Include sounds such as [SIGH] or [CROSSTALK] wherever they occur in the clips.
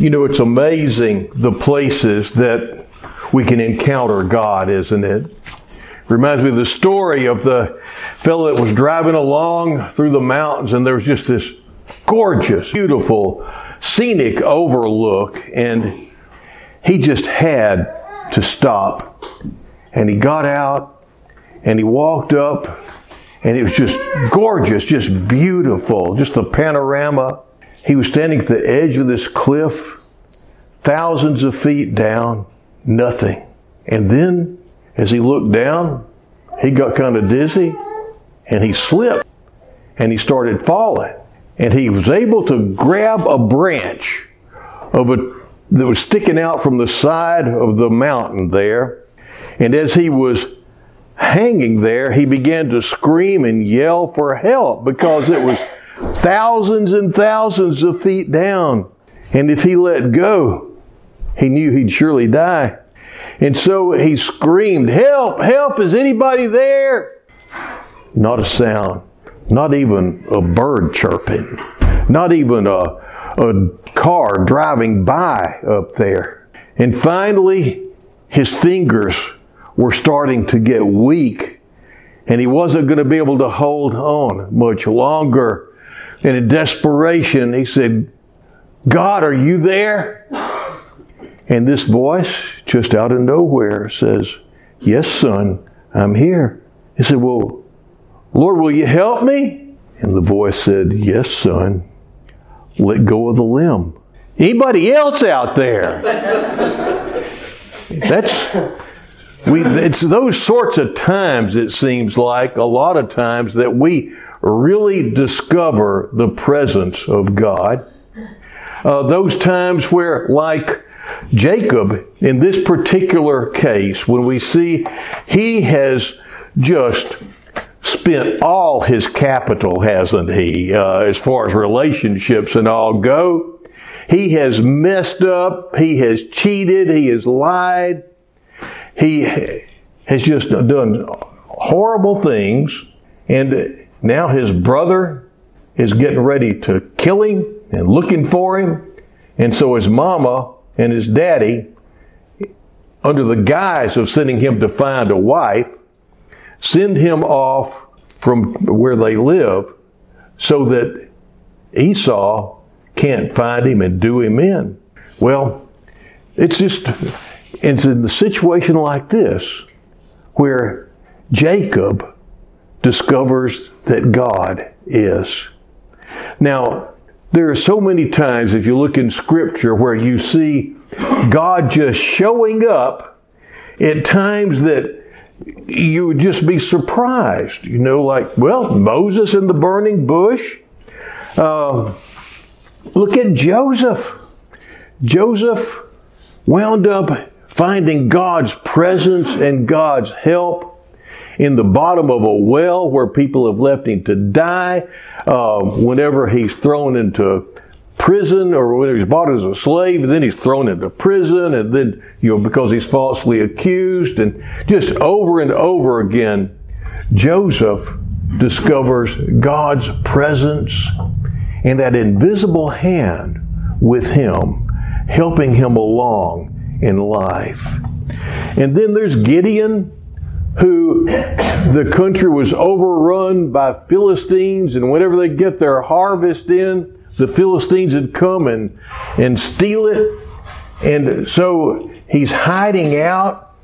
You know, it's amazing the places that we can encounter God, isn't it? Reminds me of the story of the fellow that was driving along through the mountains and there was just this gorgeous, beautiful, scenic overlook and he just had to stop. And he got out and he walked up and it was just gorgeous, just beautiful, just a panorama. He was standing at the edge of this cliff, thousands of feet down, nothing. And then as he looked down, he got kind of dizzy and he slipped and he started falling. And he was able to grab a branch of a that was sticking out from the side of the mountain there. And as he was hanging there, he began to scream and yell for help because it was thousands and thousands of feet down. And if he let go, he knew he'd surely die. And so he screamed, Help, help, is anybody there? Not a sound, not even a bird chirping, not even a, a car driving by up there. And finally, his fingers were starting to get weak, and he wasn't going to be able to hold on much longer. And in desperation, he said, God, are you there? And this voice, just out of nowhere, says, Yes, son, I'm here. He said, Well, Lord, will you help me? And the voice said, Yes, son, let go of the limb. Anybody else out there? [LAUGHS] That's we it's those sorts of times it seems like a lot of times that we really discover the presence of God. Uh, those times where, like Jacob, in this particular case, when we see he has just spent all his capital, hasn't he, uh, as far as relationships and all go. He has messed up. He has cheated. He has lied. He has just done horrible things. And now his brother is getting ready to kill him and looking for him. And so his mama and his daddy, under the guise of sending him to find a wife, send him off from where they live so that Esau can't find him and do him in. Well, it's just, it's in the situation like this where Jacob discovers that God is. Now, there are so many times, if you look in Scripture, where you see God just showing up at times that you would just be surprised. You know, like, well, Moses in the burning bush. Uh, look at Joseph. Joseph wound up finding God's presence and God's help in the bottom of a well where people have left him to die. Uh, whenever he's thrown into prison or whenever he's bought as a slave, then he's thrown into prison, and then, you know, because he's falsely accused, and just over and over again, Joseph discovers God's presence and that invisible hand with him, helping him along in life. And then there's Gideon, who the country was overrun by Philistines, and whenever they get their harvest in, the Philistines would come and, and steal it. And so he's hiding out,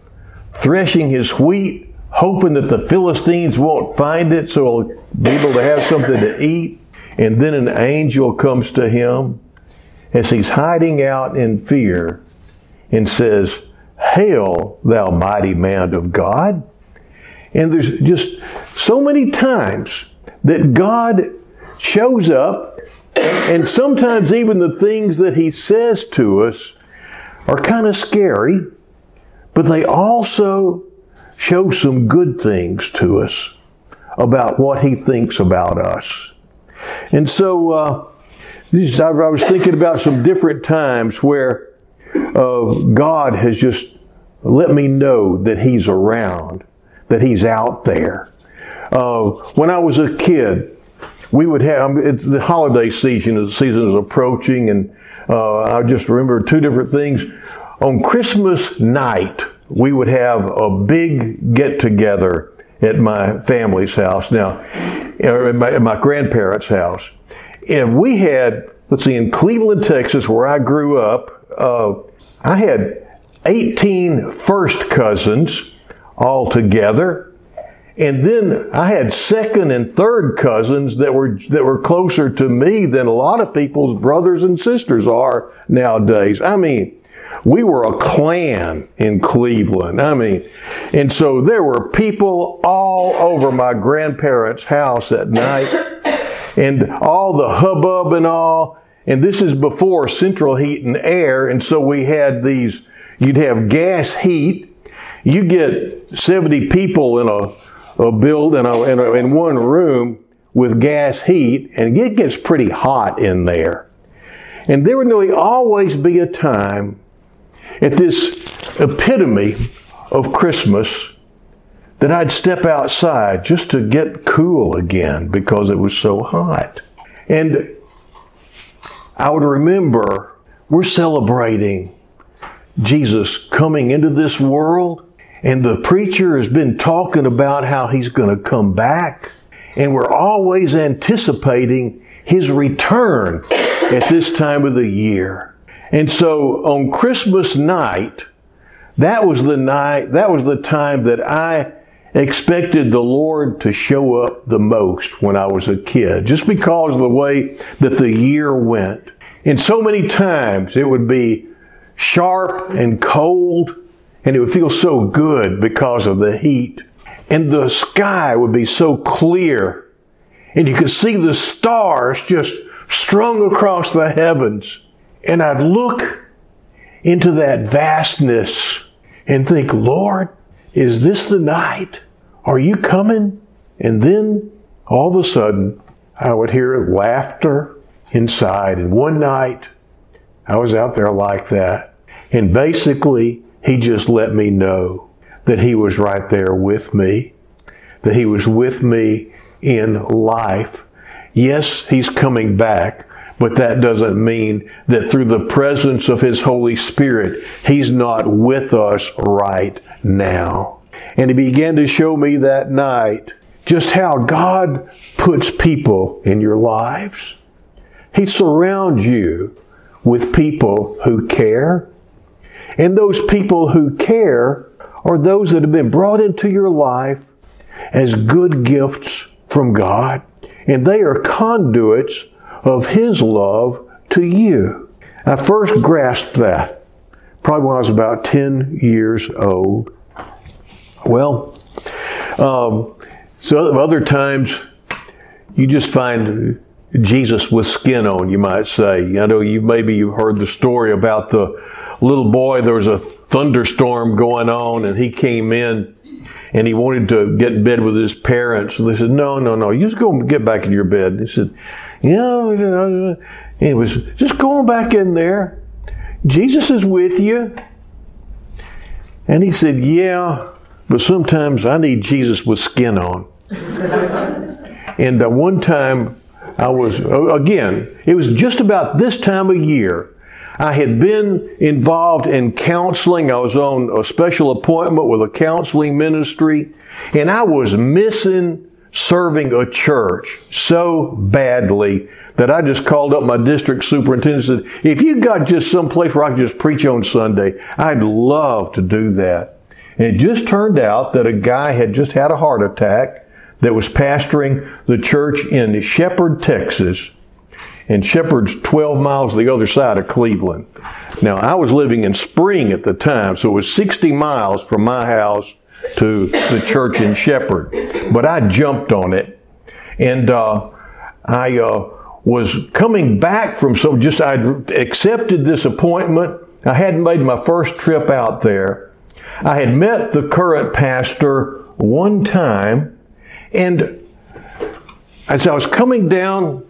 threshing his wheat, hoping that the Philistines won't find it so he'll be able to have something to eat. And then an angel comes to him as he's hiding out in fear and says, Hail, thou mighty man of God. And there's just so many times that God shows up and sometimes even the things that he says to us are kind of scary, but they also show some good things to us about what he thinks about us. And so, uh, I was thinking about some different times where uh, God has just let me know that He's around, that He's out there. Uh, when I was a kid, we would have it's the holiday season. The season is approaching, and uh, I just remember two different things. On Christmas night, we would have a big get together at my family's house now, at my, at my grandparents' house. And we had, let's see, in Cleveland, Texas, where I grew up, uh, I had 18 first cousins all together. And then I had second and third cousins that were, that were closer to me than a lot of people's brothers and sisters are nowadays. I mean, we were a clan in Cleveland. I mean, and so there were people all over my grandparents' house at night and all the hubbub and all. And this is before central heat and air. And so we had these, you'd have gas heat. You get 70 people in a, a build in, a, in, a, in one room with gas heat and it gets pretty hot in there. And there would nearly always be a time at this epitome of Christmas that I'd step outside just to get cool again because it was so hot. And I would remember we're celebrating Jesus coming into this world, and the preacher has been talking about how he's going to come back, and we're always anticipating his return at this time of the year. And so on Christmas night, that was the night, that was the time that I expected the Lord to show up the most when I was a kid, just because of the way that the year went. And so many times it would be sharp and cold, and it would feel so good because of the heat. And the sky would be so clear, and you could see the stars just strung across the heavens. And I'd look into that vastness and think, Lord, is this the night? Are you coming? And then all of a sudden, I would hear laughter inside. And one night, I was out there like that. And basically, he just let me know that he was right there with me, that he was with me in life. Yes, he's coming back, but that doesn't mean that through the presence of His Holy Spirit, He's not with us right now. And He began to show me that night just how God puts people in your lives. He surrounds you with people who care. And those people who care are those that have been brought into your life as good gifts from God. And they are conduits of His love to you. I first grasped that probably when I was about 10 years old. Well, um, so other times you just find Jesus with skin on, you might say. I know you maybe you've heard the story about the little boy. There was a thunderstorm going on, and he came in and he wanted to get in bed with his parents. And they said, "No, no, no. You just go and get back in your bed." And he said, yeah, it was just going back in there. Jesus is with you. And he said, Yeah, but sometimes I need Jesus with skin on. and uh, one time I was, again, it was just about this time of year. I had been involved in counseling. I was on a special appointment with a counseling ministry, and I was missing serving a church so badly that I just called up my district superintendent and said, if you got just some place where I could just preach on Sunday, I'd love to do that. And it just turned out that a guy had just had a heart attack that was pastoring the church in Shepherd, Texas. And Shepherd's 12 miles the other side of Cleveland. Now, I was living in Spring at the time, so it was 60 miles from my house to the church in Shepherd. But I jumped on it. And uh, I uh, was coming back from so just I'd accepted this appointment. I hadn't made my first trip out there. I had met the current pastor one time, and as I was coming down,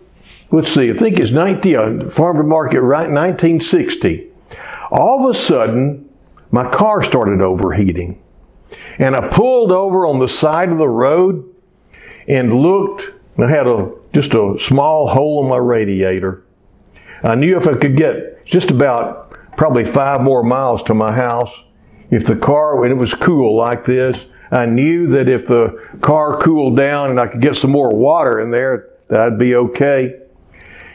let's see, I think it's 19, uh, Farmer Market, right, 1960. All of a sudden, my car started overheating. And I pulled over on the side of the road and looked. and I had a just a small hole in my radiator. I knew if I could get just about probably five more miles to my house. If the car, when it was cool like this, I knew that if the car cooled down and I could get some more water in there, that I'd be okay.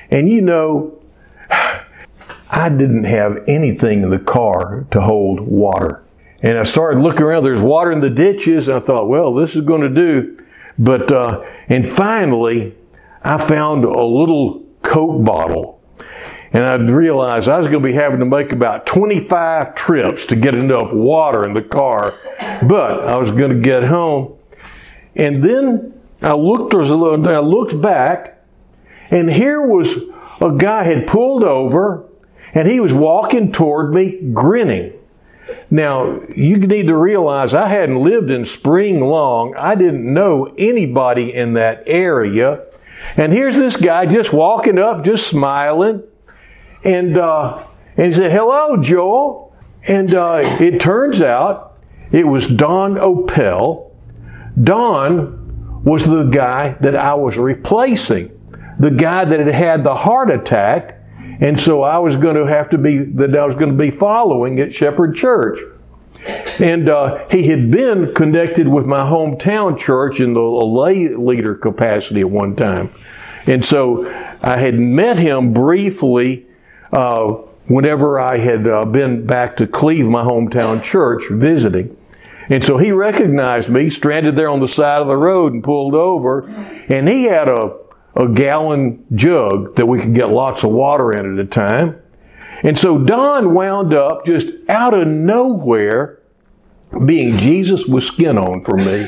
And you know, I didn't have anything in the car to hold water. And I started looking around. There's water in the ditches. And I thought, well, this is going to do. But, uh, and finally, I found a little Coke bottle. And I realized I was going to be having to make about 25 trips to get enough water in the car. But I was going to get home. And then I looked, I looked back, and here was a guy had pulled over, and he was walking toward me, grinning. Now, you need to realize I hadn't lived in Spring long. I didn't know anybody in that area. And here's this guy just walking up, just smiling. And, uh, and he said, Hello, Joel. And uh, it turns out it was Don Opel. Don was the guy that I was replacing, the guy that had had the heart attack. And so I was going to have to be, that I was going to be following at Shepherd Church. And uh, he had been connected with my hometown church in the lay leader capacity at one time. And so I had met him briefly uh, whenever I had uh, been back to Cleve, my hometown church, visiting. And so he recognized me, stranded there on the side of the road and pulled over. And he had a, a gallon jug that we could get lots of water in at a time. And so Don wound up just out of nowhere being Jesus with skin on for me.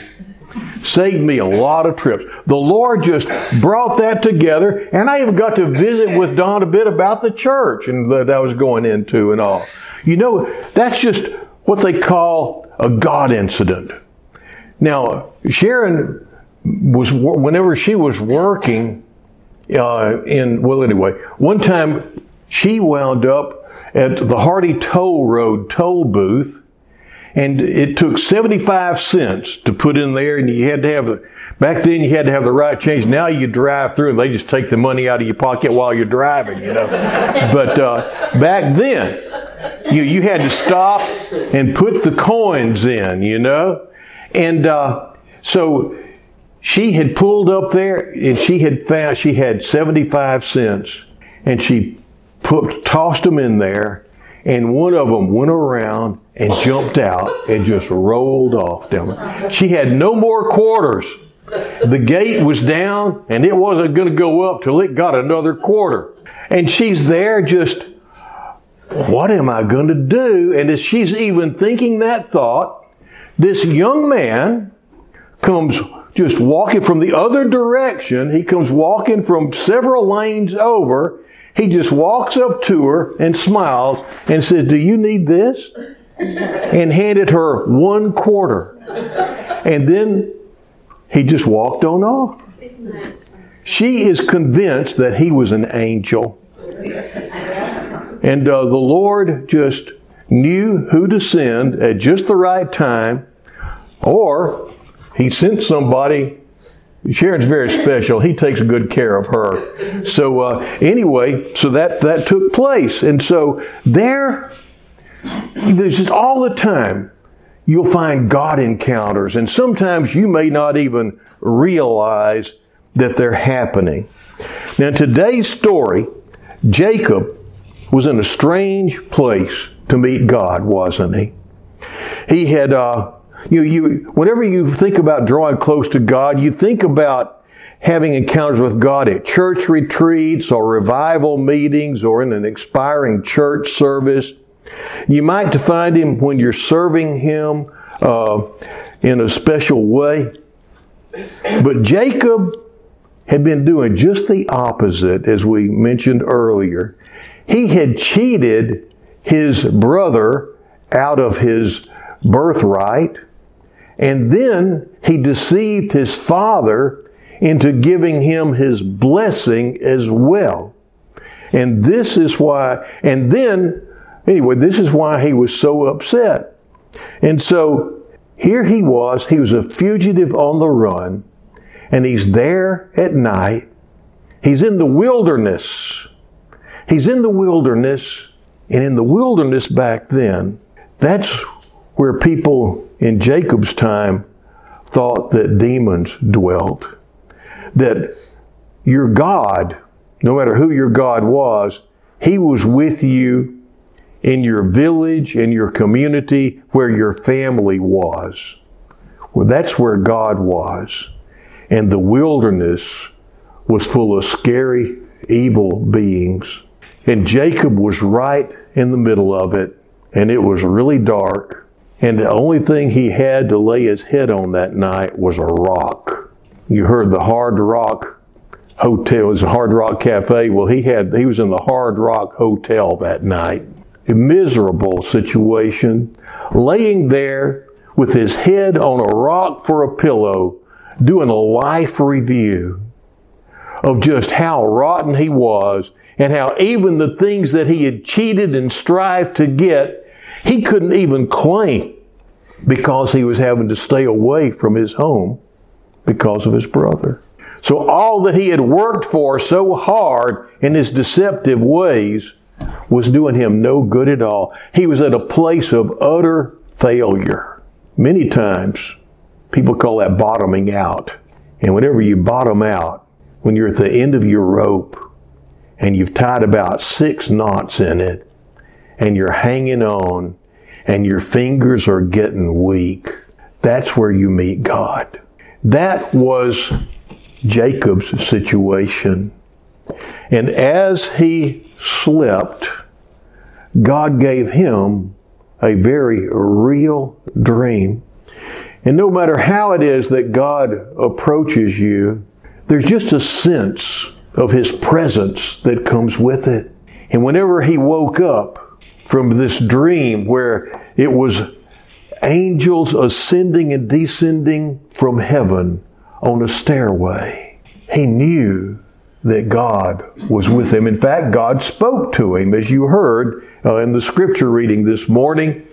Saved me a lot of trips. The Lord just brought that together, and I even got to visit with Don a bit about the church and that I was going into and all. You know, that's just what they call a God incident. Now, Sharon was, whenever she was working uh, in, well, anyway, one time she wound up at the Hardy Toll Road toll booth and it took 75 cents to put in there and you had to have the, back then you had to have the right change. Now you drive through and they just take the money out of your pocket while you're driving, you know. [LAUGHS] but, uh, back then, you, you had to stop and put the coins in, you know. And, uh, so she had pulled up there and she had found, she had 75 cents and she put, tossed them in there and one of them went around and jumped out and just rolled off down. there. She had no more quarters. The gate was down and it wasn't going to go up till it got another quarter. And she's there just, what am I going to do? And as she's even thinking that thought, this young man comes just walking from the other direction. He comes walking from several lanes over. He just walks up to her and smiles and says, Do you need this? and handed her one quarter. And then he just walked on off. She is convinced that he was an angel. And uh, the Lord just knew who to send at just the right time, or he sent somebody. Sharon's very special. He takes good care of her. So uh, anyway, so that that took place, and so there there's just all the time you'll find God encounters, and sometimes you may not even realize that they're happening. Now, today's story, Jacob was in a strange place to meet God, wasn't he? He had, uh, you, you, whenever you think about drawing close to God, you think about having encounters with God at church retreats or revival meetings or in an expiring church service. You might find him when you're serving him uh, in a special way. But Jacob had been doing just the opposite, as we mentioned earlier. He had cheated his brother out of his birthright, and then he deceived his father into giving him his blessing as well. And this is why, and then Anyway, this is why he was so upset. And so here he was, he was a fugitive on the run, and he's there at night. He's in the wilderness. He's in the wilderness, And in the wilderness back then, that's where people in Jacob's time thought that demons dwelt. That your God, no matter who your God was, He was with you in your village, in your community, where your family was. Well, that's where God was. And the wilderness was full of scary, evil beings. And Jacob was right in the middle of it, and it was really dark. And the only thing he had to lay his head on that night was a rock. You heard the Hard Rock Hotel, it was a Hard Rock Cafe. Well, he had he was in the Hard Rock Hotel that night. A miserable situation, laying there with his head on a rock for a pillow, doing a life review of just how rotten he was and how even the things that he had cheated and strived to get, he couldn't even claim because he was having to stay away from his home because of his brother. So all that he had worked for so hard in his deceptive ways was doing him no good at all. He was at a place of utter failure. Many times, people call that bottoming out. And whenever you bottom out, when you're at the end of your rope and you've tied about six knots in it and you're hanging on and your fingers are getting weak, that's where you meet God. That was Jacob's situation. And as he slept, God gave him a very real dream. And no matter how it is that God approaches you, there's just a sense of His presence that comes with it. And whenever he woke up from this dream where it was angels ascending and descending from heaven on a stairway, he knew that God was with him. In fact, God spoke to him, as you heard uh, in the scripture reading this morning,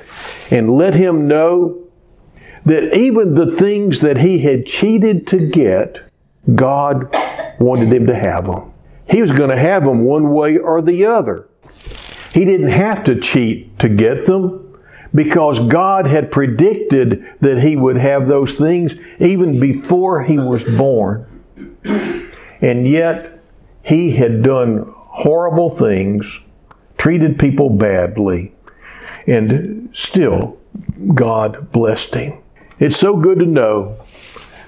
and let him know that even the things that he had cheated to get, God wanted him to have them. He was going to have them one way or the other. He didn't have to cheat to get them because God had predicted that he would have those things even before he was born. And yet, he had done horrible things, treated people badly, and still God blessed him. It's so good to know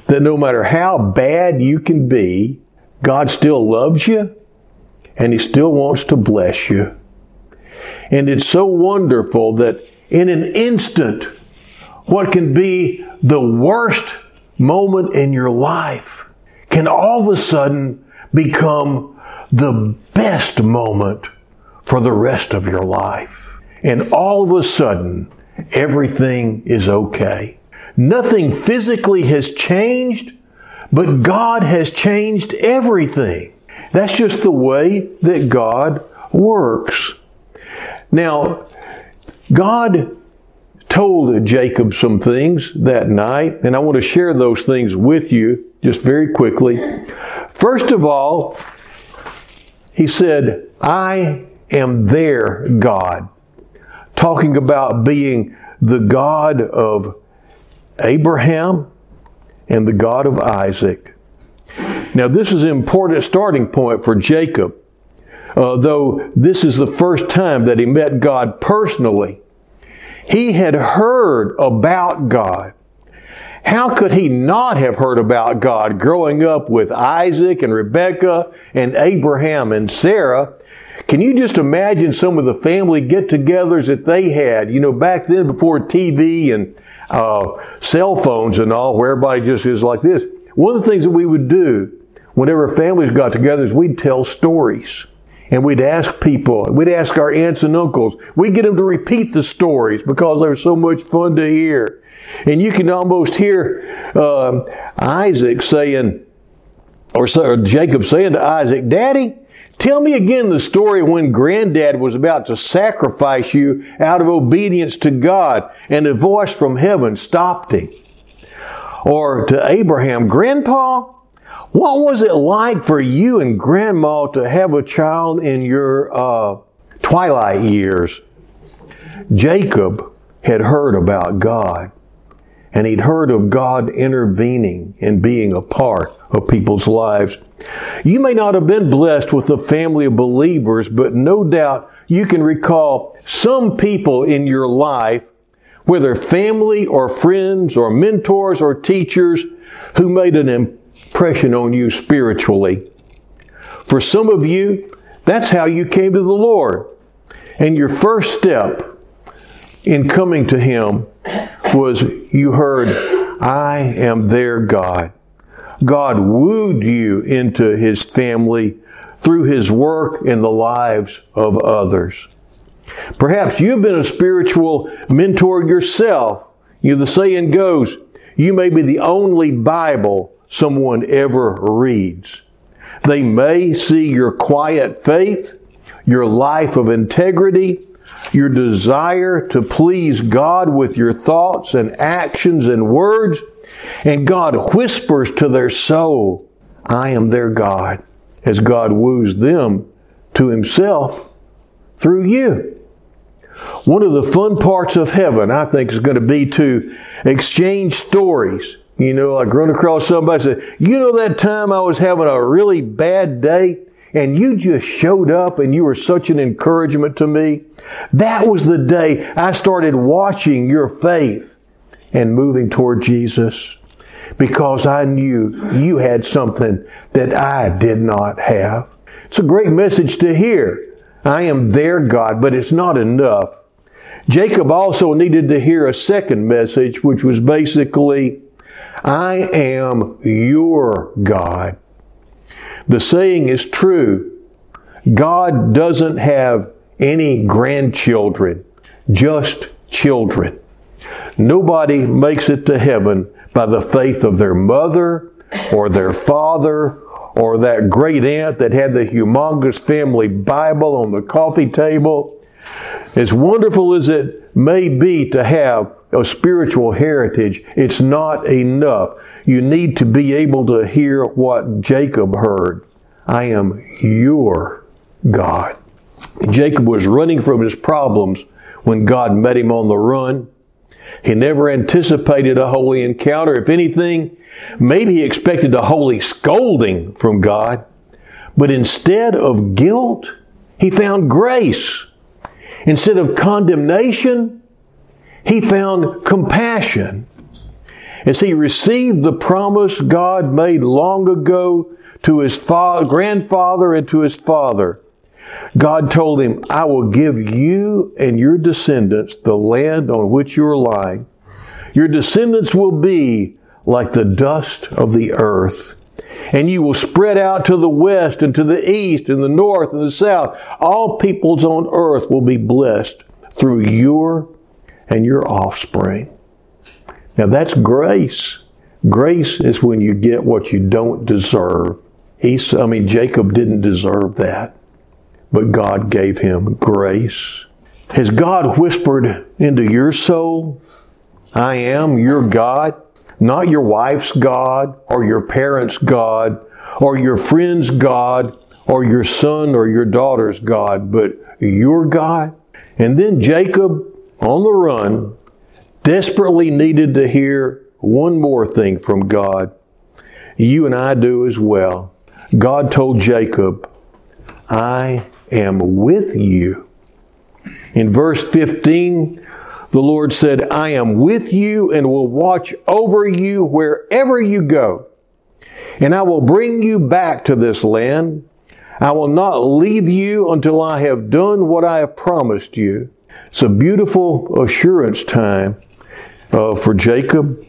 that no matter how bad you can be, God still loves you and He still wants to bless you. And it's so wonderful that in an instant, what can be the worst moment in your life can all of a sudden become the best moment for the rest of your life. And all of a sudden, everything is okay. Nothing physically has changed, but God has changed everything. That's just the way that God works. Now, God told Jacob some things that night, and I want to share those things with you just very quickly. First of all, he said, I am their God. Talking about being the God of Abraham and the God of Isaac. Now, this is an important starting point for Jacob, uh, though this is the first time that he met God personally. He had heard about God. How could he not have heard about God growing up with Isaac and Rebekah and Abraham and Sarah? Can you just imagine some of the family get togethers that they had? You know, back then before TV and uh, cell phones and all, where everybody just is like this. One of the things that we would do whenever families got together is we'd tell stories. And we'd ask people, we'd ask our aunts and uncles, we'd get them to repeat the stories because they were so much fun to hear. And you can almost hear uh, Isaac saying, or, or Jacob saying to Isaac, Daddy, Tell me again the story when granddad was about to sacrifice you out of obedience to God and a voice from heaven stopped him. Or to Abraham, Grandpa, what was it like for you and grandma to have a child in your uh, twilight years, Jacob had heard about God and he'd heard of God intervening and being a part of people's lives. You may not have been blessed with a family of believers, but no doubt you can recall some people in your life, whether family or friends or mentors or teachers, who made an impression on you spiritually. For some of you, that's how you came to the Lord. And your first step in coming to Him was you heard, I am their God. God wooed you into His family through His work in the lives of others. Perhaps you've been a spiritual mentor yourself. You know, the saying goes, you may be the only Bible someone ever reads. They may see your quiet faith, your life of integrity, your desire to please God with your thoughts and actions and words, and God whispers to their soul, I am their God, as God woos them to Himself through you. One of the fun parts of heaven, I think, is going to be to exchange stories. You know, I run across somebody said, you know that time I was having a really bad day and you just showed up and you were such an encouragement to me. That was the day I started watching your faith and moving toward Jesus because I knew you had something that I did not have. It's a great message to hear. I am their God, but it's not enough. Jacob also needed to hear a second message, which was basically, I am your God. The saying is true. God doesn't have any grandchildren, just children. Nobody makes it to heaven by the faith of their mother or their father or that great aunt that had the humongous family Bible on the coffee table. As wonderful as it may be to have a spiritual heritage, it's not enough. You need to be able to hear what Jacob heard. I am your God. Jacob was running from his problems when God met him on the run. He never anticipated a holy encounter. If anything, maybe he expected a holy scolding from God. But instead of guilt, he found grace. Instead of condemnation, he found compassion. As he received the promise God made long ago to his fa- grandfather and to his father, God told him, I will give you and your descendants the land on which you are lying. Your descendants will be like the dust of the earth. And you will spread out to the west and to the east and the north and the south. All peoples on earth will be blessed through your and your offspring. Now that's grace. Grace is when you get what you don't deserve. He's, I mean, Jacob didn't deserve that but God gave him grace. Has God whispered into your soul, I am your God? Not your wife's God, or your parents' God, or your friend's God, or your son or your daughter's God, but your God? And then Jacob, on the run, desperately needed to hear one more thing from God. You and I do as well. God told Jacob, I am with you. In verse 15, the Lord said, I am with you and will watch over you wherever you go. And I will bring you back to this land. I will not leave you until I have done what I have promised you. It's a beautiful assurance time uh, for Jacob.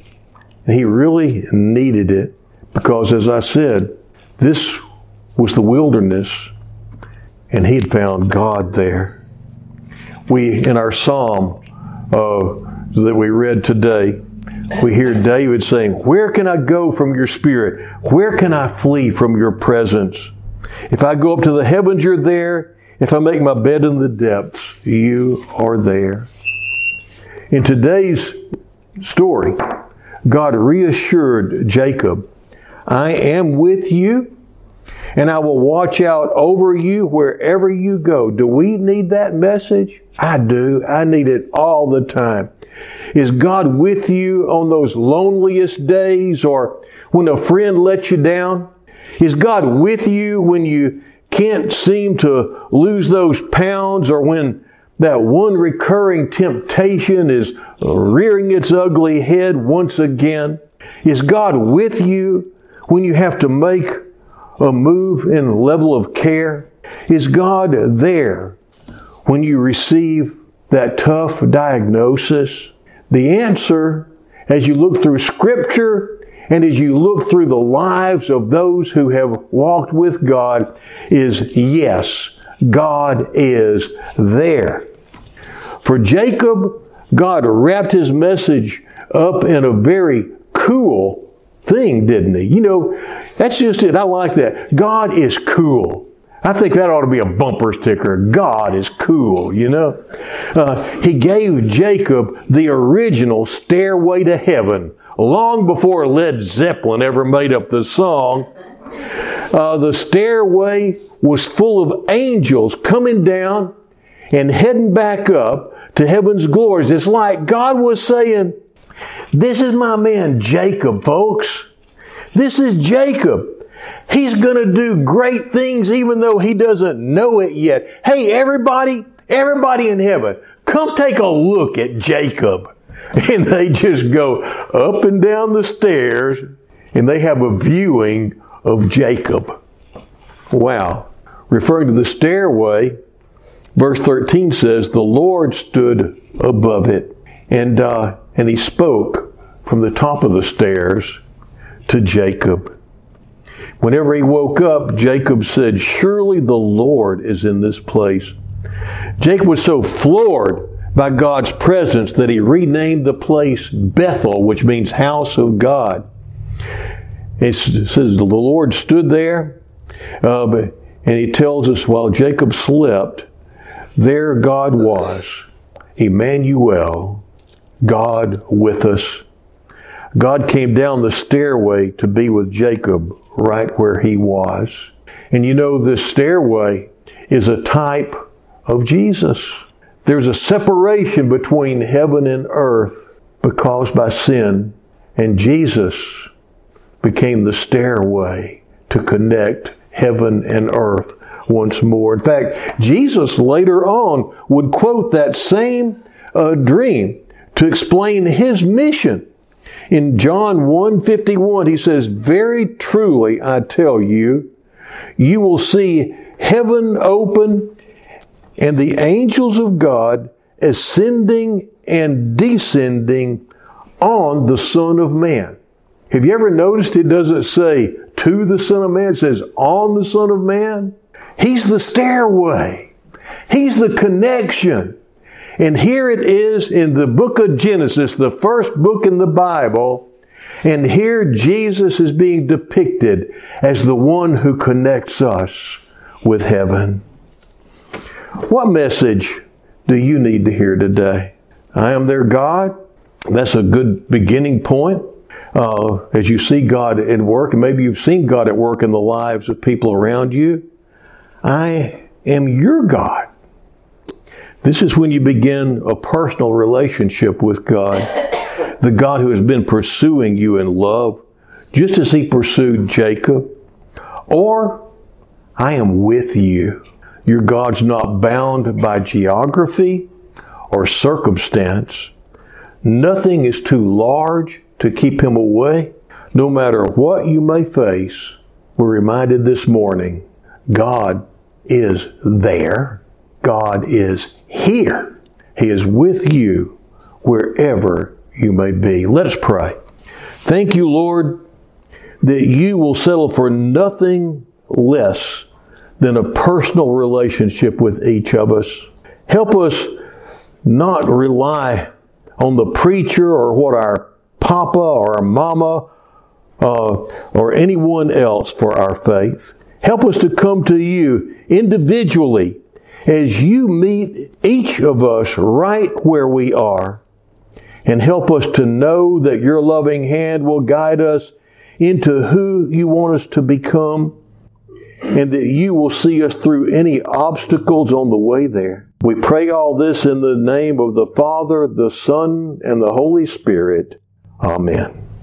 And he really needed it because, as I said, this was the wilderness and he'd found God there. We, in our psalm uh, that we read today, we hear David saying, Where can I go from your spirit? Where can I flee from your presence? If I go up to the heavens, you're there. If I make my bed in the depths, you are there. In today's story, God reassured Jacob, I am with you and I will watch out over you wherever you go. Do we need that message? I do. I need it all the time. Is God with you on those loneliest days or when a friend lets you down? Is God with you when you can't seem to lose those pounds or when that one recurring temptation is rearing its ugly head once again? Is God with you when you have to make a move in level of care? Is God there when you receive that tough diagnosis? The answer, as you look through Scripture and as you look through the lives of those who have walked with God, is yes, God is there. For Jacob, God wrapped his message up in a very cool thing, didn't he? You know, that's just it. I like that. God is cool. I think that ought to be a bumper sticker. God is cool, you know? Uh, he gave Jacob the original Stairway to Heaven long before Led Zeppelin ever made up the song. Uh, the stairway was full of angels coming down and heading back up to heaven's glories. It's like God was saying, This is my man Jacob, folks. This is Jacob. He's going to do great things even though he doesn't know it yet. Hey, everybody, everybody in heaven, come take a look at Jacob. [LAUGHS] And they just go up and down the stairs and they have a viewing of Jacob. Wow. Referring to the stairway, verse 13 says, The Lord stood above it and, uh, and he spoke from the top of the stairs to Jacob. Whenever he woke up, Jacob said, Surely the Lord is in this place. Jacob was so floored by God's presence that he renamed the place Bethel, which means house of God. It says the Lord stood there, uh, and he tells us while Jacob slept, there God was, Emmanuel, God with us. God came down the stairway to be with Jacob right where he was. And you know, this stairway is a type of Jesus. There's a separation between heaven and earth because by sin, and Jesus became the stairway to connect heaven and earth once more. In fact, Jesus later on would quote that same uh, dream to explain his mission in John 1:51 he says, "Very truly I tell you, you will see heaven open and the angels of God ascending and descending on the Son of Man." Have you ever noticed it doesn't say to the Son of Man, it says on the Son of Man? He's the stairway. He's the connection. And here it is in the book of Genesis, the first book in the Bible. And here Jesus is being depicted as the one who connects us with heaven. What message do you need to hear today? I am their God. That's a good beginning point. Uh, as you see God at work, and maybe you've seen God at work in the lives of people around you. I am your God. This is when you begin a personal relationship with God, the God who has been pursuing you in love, just as he pursued Jacob. Or, I am with you. Your God's not bound by geography or circumstance. Nothing is too large to keep him away. No matter what you may face, we're reminded this morning God is there. God is here. He is with you wherever you may be. Let us pray. Thank you, Lord, that you will settle for nothing less than a personal relationship with each of us. Help us not rely on the preacher or what our papa or our mama uh, or anyone else for our faith. Help us to come to you individually as you meet each of us right where we are and help us to know that your loving hand will guide us into who you want us to become. And that you will see us through any obstacles on the way there. We pray all this in the name of the Father, the Son, and the Holy Spirit. Amen.